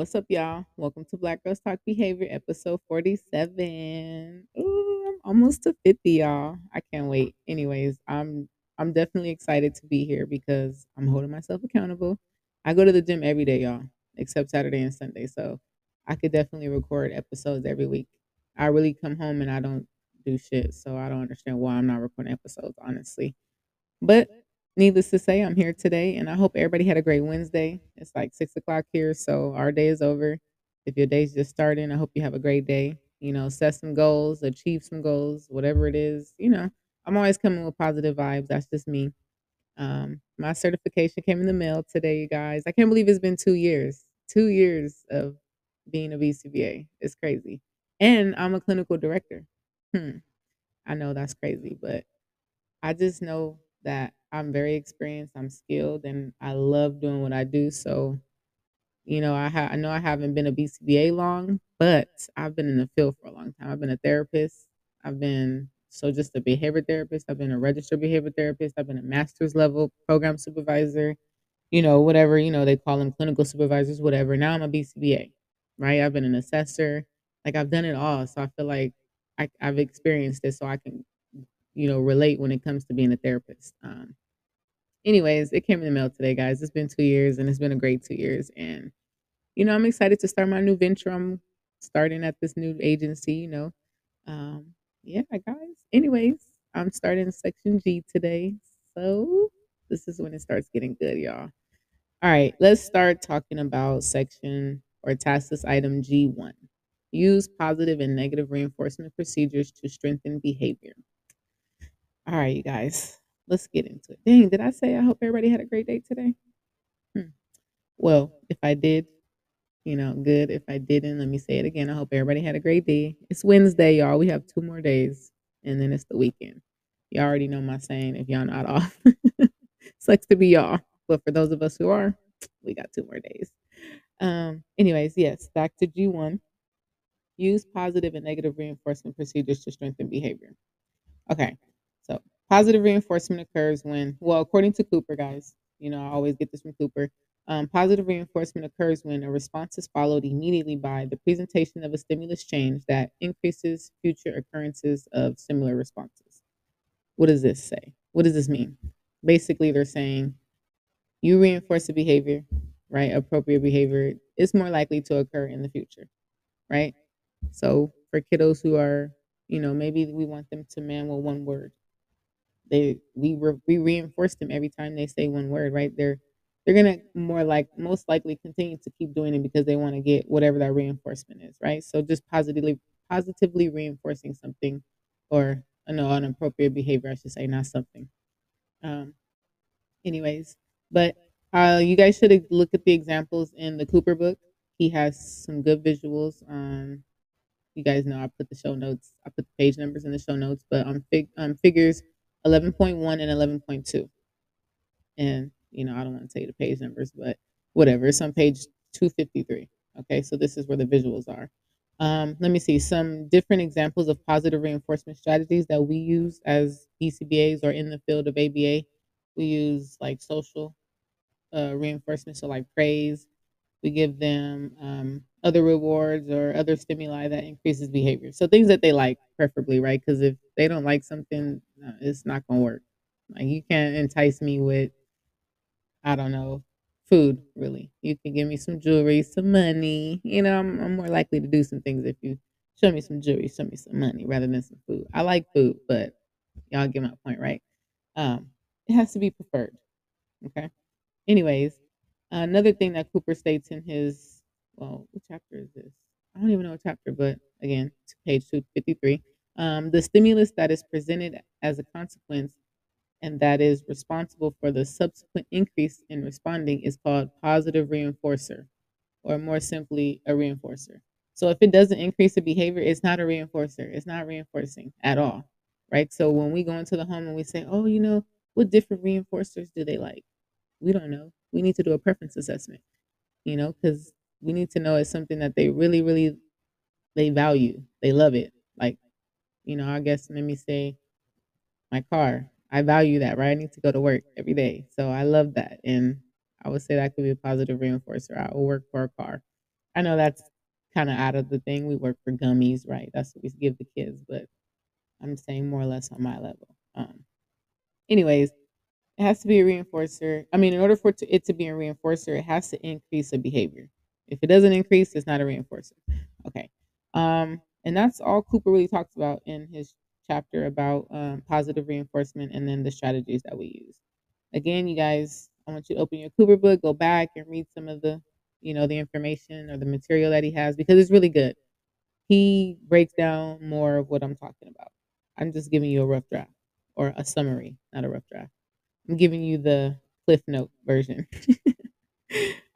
What's up, y'all? Welcome to Black Girls Talk Behavior, episode 47. Ooh, I'm almost to 50, y'all. I can't wait. Anyways, I'm I'm definitely excited to be here because I'm holding myself accountable. I go to the gym every day, y'all, except Saturday and Sunday. So I could definitely record episodes every week. I really come home and I don't do shit. So I don't understand why I'm not recording episodes, honestly. But needless to say, I'm here today and I hope everybody had a great Wednesday. It's like six o'clock here, so our day is over. If your day's just starting, I hope you have a great day. You know, set some goals, achieve some goals, whatever it is. You know, I'm always coming with positive vibes. That's just me. Um, my certification came in the mail today, you guys. I can't believe it's been two years. Two years of being a BCBA. It's crazy. And I'm a clinical director. Hmm. I know that's crazy, but I just know that I'm very experienced, I'm skilled, and I love doing what I do. So, you know, I ha- I know I haven't been a BCBA long, but I've been in the field for a long time. I've been a therapist. I've been so just a behavior therapist. I've been a registered behavior therapist. I've been a master's level program supervisor. You know, whatever you know they call them, clinical supervisors, whatever. Now I'm a BCBA, right? I've been an assessor. Like I've done it all, so I feel like I, I've experienced it, so I can you know, relate when it comes to being a therapist. Um, anyways, it came in the mail today, guys. It's been two years and it's been a great two years. And, you know, I'm excited to start my new venture. I'm starting at this new agency, you know. Um, yeah, guys. Anyways, I'm starting section G today. So this is when it starts getting good, y'all. All right, let's start talking about section or task list item G1. Use positive and negative reinforcement procedures to strengthen behavior. All right, you guys, let's get into it. Dang, did I say I hope everybody had a great day today? Hmm. Well, if I did, you know, good. If I didn't, let me say it again. I hope everybody had a great day. It's Wednesday, y'all. We have two more days, and then it's the weekend. Y'all already know my saying if y'all not off. Sucks to be y'all. But for those of us who are, we got two more days. Um, anyways, yes, back to G1. Use positive and negative reinforcement procedures to strengthen behavior. Okay, positive reinforcement occurs when, well, according to Cooper, guys, you know, I always get this from Cooper. Um, positive reinforcement occurs when a response is followed immediately by the presentation of a stimulus change that increases future occurrences of similar responses. What does this say? What does this mean? Basically, they're saying you reinforce a behavior, right? Appropriate behavior is more likely to occur in the future, right? So for kiddos who are, you know, maybe we want them to mand with one word they we re, we reinforce them every time they say one word, right? They're they're gonna more like most likely continue to keep doing it because they want to get whatever that reinforcement is, right? So just positively positively reinforcing something or no an appropriate behavior, I should say, not something. Um, anyways, but uh, you guys should look at the examples in the Cooper book. He has some good visuals. Um, you guys know I put the show notes, I put the page numbers in the show notes, but on fig, um, figures 11.1 and 11.2. And, you know, I don't want to tell you the page numbers, but whatever. It's on page 253. Okay, so this is where the visuals are. Um, let me see some different examples of positive reinforcement strategies that we use as BCBAs or in the field of ABA. We use like social uh, reinforcement, so like praise. We give them um, other rewards or other stimuli that increases behavior. So things that they like, preferably, right? Because if they don't like something, it's not gonna work. Like you can't entice me with, I don't know, food. Really, you can give me some jewelry, some money. You know, I'm, I'm more likely to do some things if you show me some jewelry, show me some money, rather than some food. I like food, but y'all get my point, right? Um, it has to be preferred. Okay. Anyways, another thing that Cooper states in his well, what chapter is this? I don't even know what chapter, but again, page 253. Um, the stimulus that is presented as a consequence and that is responsible for the subsequent increase in responding is called positive reinforcer, or more simply, a reinforcer. So if it doesn't increase the behavior, it's not a reinforcer. It's not reinforcing at all, right? So when we go into the home and we say, oh, you know, what different reinforcers do they like? We don't know. We need to do a preference assessment, you know, because we need to know it's something that they really, really they value. They love it. Like, you know, I guess let me say my car. I value that, right? I need to go to work every day. So I love that. And I would say that could be a positive reinforcer. I will work for a car. I know that's kind of out of the thing. We work for gummies, right? That's what we give the kids, but I'm saying more or less on my level. Um, anyways, it has to be a reinforcer. I mean, in order for it to, it to be a reinforcer, it has to increase a behavior. If it doesn't increase, it's not a reinforcer. Okay. Um, and that's all Cooper really talks about in his chapter about um, positive reinforcement and then the strategies that we use. Again, you guys, I want you to open your Cooper book, go back and read some of the, you know, the information or the material that he has because it's really good. He breaks down more of what I'm talking about. I'm just giving you a rough draft or a summary, not a rough draft. I'm giving you the Cliff Note version.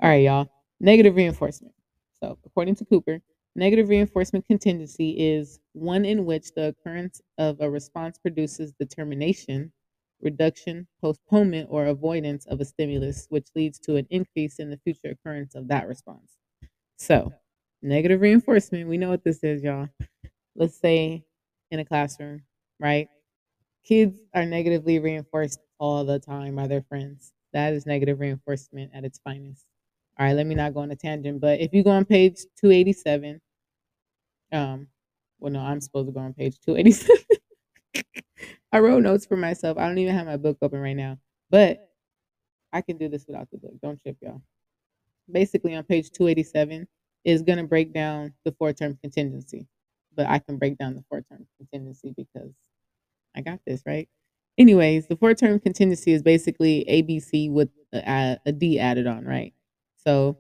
All right, y'all. Negative reinforcement. So, according to Cooper, negative reinforcement contingency is one in which the occurrence of a response produces determination, reduction, postponement, or avoidance of a stimulus, which leads to an increase in the future occurrence of that response. So, negative reinforcement, we know what this is, y'all. Let's say in a classroom, right? Kids are negatively reinforced all the time by their friends. That is negative reinforcement at its finest. All right, let me not go on a tangent, but if you go on page 287, um, well, no, I'm supposed to go on page 287. I wrote notes for myself. I don't even have my book open right now, but I can do this without the book. Don't trip, y'all. Basically, on page 287 is going to break down the four term contingency, but I can break down the four term contingency because I got this, right? Anyways, the four term contingency is basically ABC with a, a D added on, right? So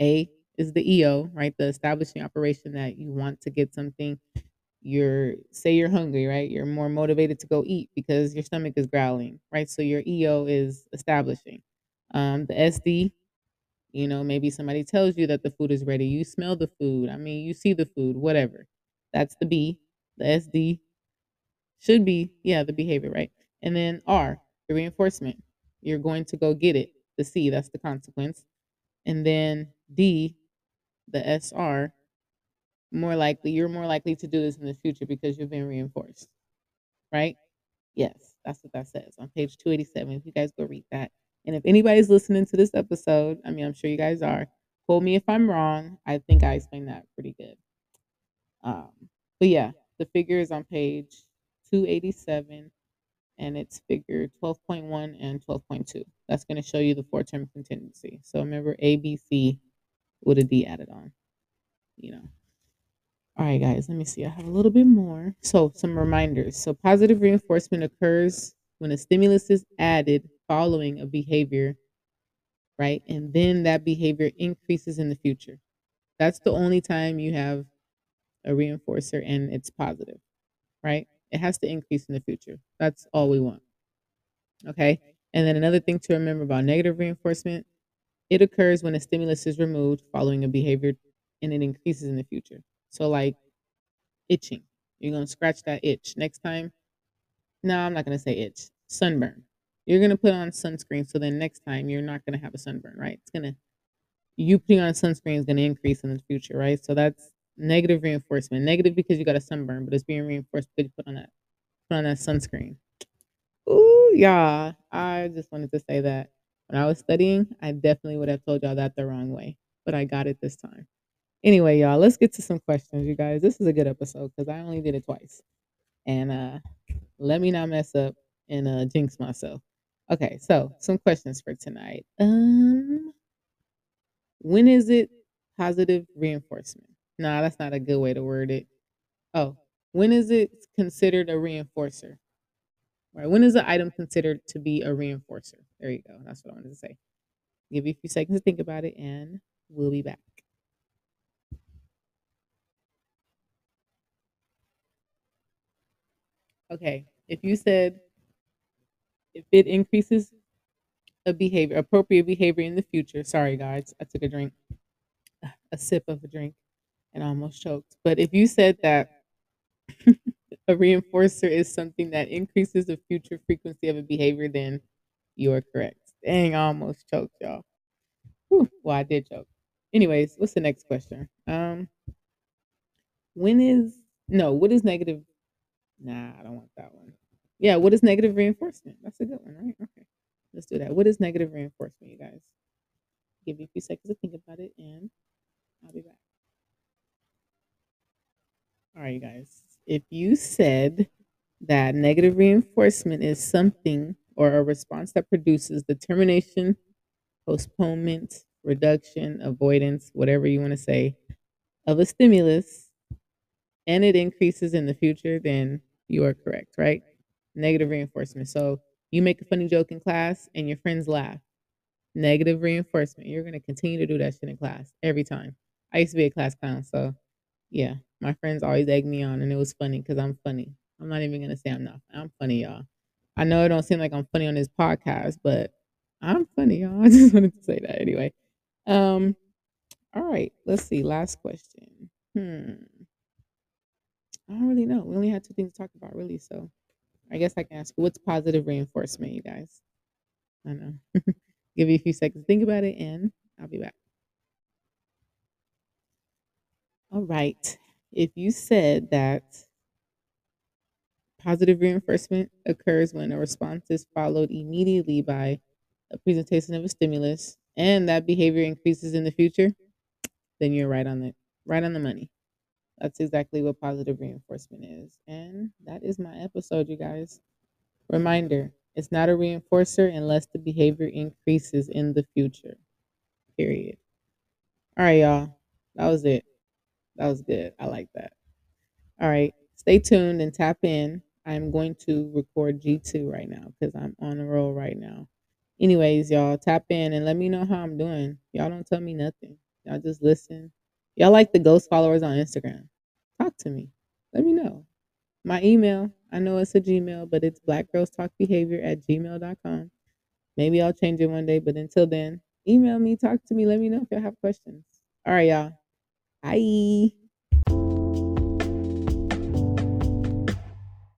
A is the EO, right? The establishing operation that you want to get something. You're say you're hungry, right? You're more motivated to go eat because your stomach is growling, right? So your EO is establishing. Um, the SD, you know, maybe somebody tells you that the food is ready. You smell the food. I mean, you see the food, whatever. That's the B. The SD should be, yeah, the behavior, right? And then R, the reinforcement. You're going to go get it. The C, that's the consequence. And then D, the SR, more likely, you're more likely to do this in the future because you've been reinforced, right? Yes, that's what that says on page 287. If you guys go read that. And if anybody's listening to this episode, I mean, I'm sure you guys are, quote me if I'm wrong. I think I explained that pretty good. Um, but yeah, the figure is on page 287 and it's figure 12.1 and 12.2. That's going to show you the four term contingency. So remember ABC with a D added on, you know. All right, guys, let me see. I have a little bit more. So, some reminders. So, positive reinforcement occurs when a stimulus is added following a behavior, right? And then that behavior increases in the future. That's the only time you have a reinforcer and it's positive, right? It has to increase in the future. That's all we want. Okay. And then another thing to remember about negative reinforcement it occurs when a stimulus is removed following a behavior and it increases in the future. So, like itching, you're going to scratch that itch. Next time, no, I'm not going to say itch, sunburn. You're going to put on sunscreen. So then next time, you're not going to have a sunburn, right? It's going to, you putting on sunscreen is going to increase in the future, right? So that's negative reinforcement. Negative because you got a sunburn, but it's being reinforced because you put on that, put on that sunscreen. Ooh, yeah. I just wanted to say that when I was studying, I definitely would have told y'all that the wrong way, but I got it this time. Anyway, y'all, let's get to some questions, you guys. This is a good episode because I only did it twice. And uh let me not mess up and uh jinx myself. Okay, so some questions for tonight. Um when is it positive reinforcement? Nah, that's not a good way to word it. Oh, when is it considered a reinforcer? Right. When is the item considered to be a reinforcer? There you go. That's what I wanted to say. Give you a few seconds to think about it, and we'll be back. Okay. If you said if it increases a behavior, appropriate behavior in the future. Sorry, guys. I took a drink, a sip of a drink, and almost choked. But if you said that a reinforcer is something that increases the future frequency of a behavior, then you are correct. Dang, I almost choked, y'all. Whew, well, I did choke. Anyways, what's the next question? Um, when is no? What is negative? Nah, I don't want that one. Yeah, what is negative reinforcement? That's a good one, right? Okay, let's do that. What is negative reinforcement, you guys? Give me a few seconds to think about it, and I'll be back. All right, you guys. If you said that negative reinforcement is something or a response that produces determination, postponement, reduction, avoidance, whatever you want to say, of a stimulus, and it increases in the future, then you are correct, right? Negative reinforcement. So you make a funny joke in class and your friends laugh. Negative reinforcement. You're going to continue to do that shit in class every time. I used to be a class clown, so yeah, my friends always egg me on, and it was funny because I'm funny. I'm not even gonna say I'm not. I'm funny, y'all. I know it don't seem like I'm funny on this podcast, but I'm funny, y'all. I just wanted to say that anyway. Um, all right, let's see. Last question. Hmm. I don't really know. We only had two things to talk about, really. So I guess I can ask what's positive reinforcement, you guys? I know. Give you a few seconds to think about it, and I'll be back. All right. If you said that positive reinforcement occurs when a response is followed immediately by a presentation of a stimulus and that behavior increases in the future, then you're right on the right on the money. That's exactly what positive reinforcement is. And that is my episode, you guys. Reminder, it's not a reinforcer unless the behavior increases in the future. Period. All right, y'all. That was it. That was good. I like that. All right. Stay tuned and tap in. I'm going to record G2 right now because I'm on a roll right now. Anyways, y'all tap in and let me know how I'm doing. Y'all don't tell me nothing. Y'all just listen. Y'all like the ghost followers on Instagram. Talk to me. Let me know. My email, I know it's a Gmail, but it's blackgirlstalkbehavior at gmail.com. Maybe I'll change it one day, but until then, email me, talk to me, let me know if y'all have questions. All right, y'all. Bye.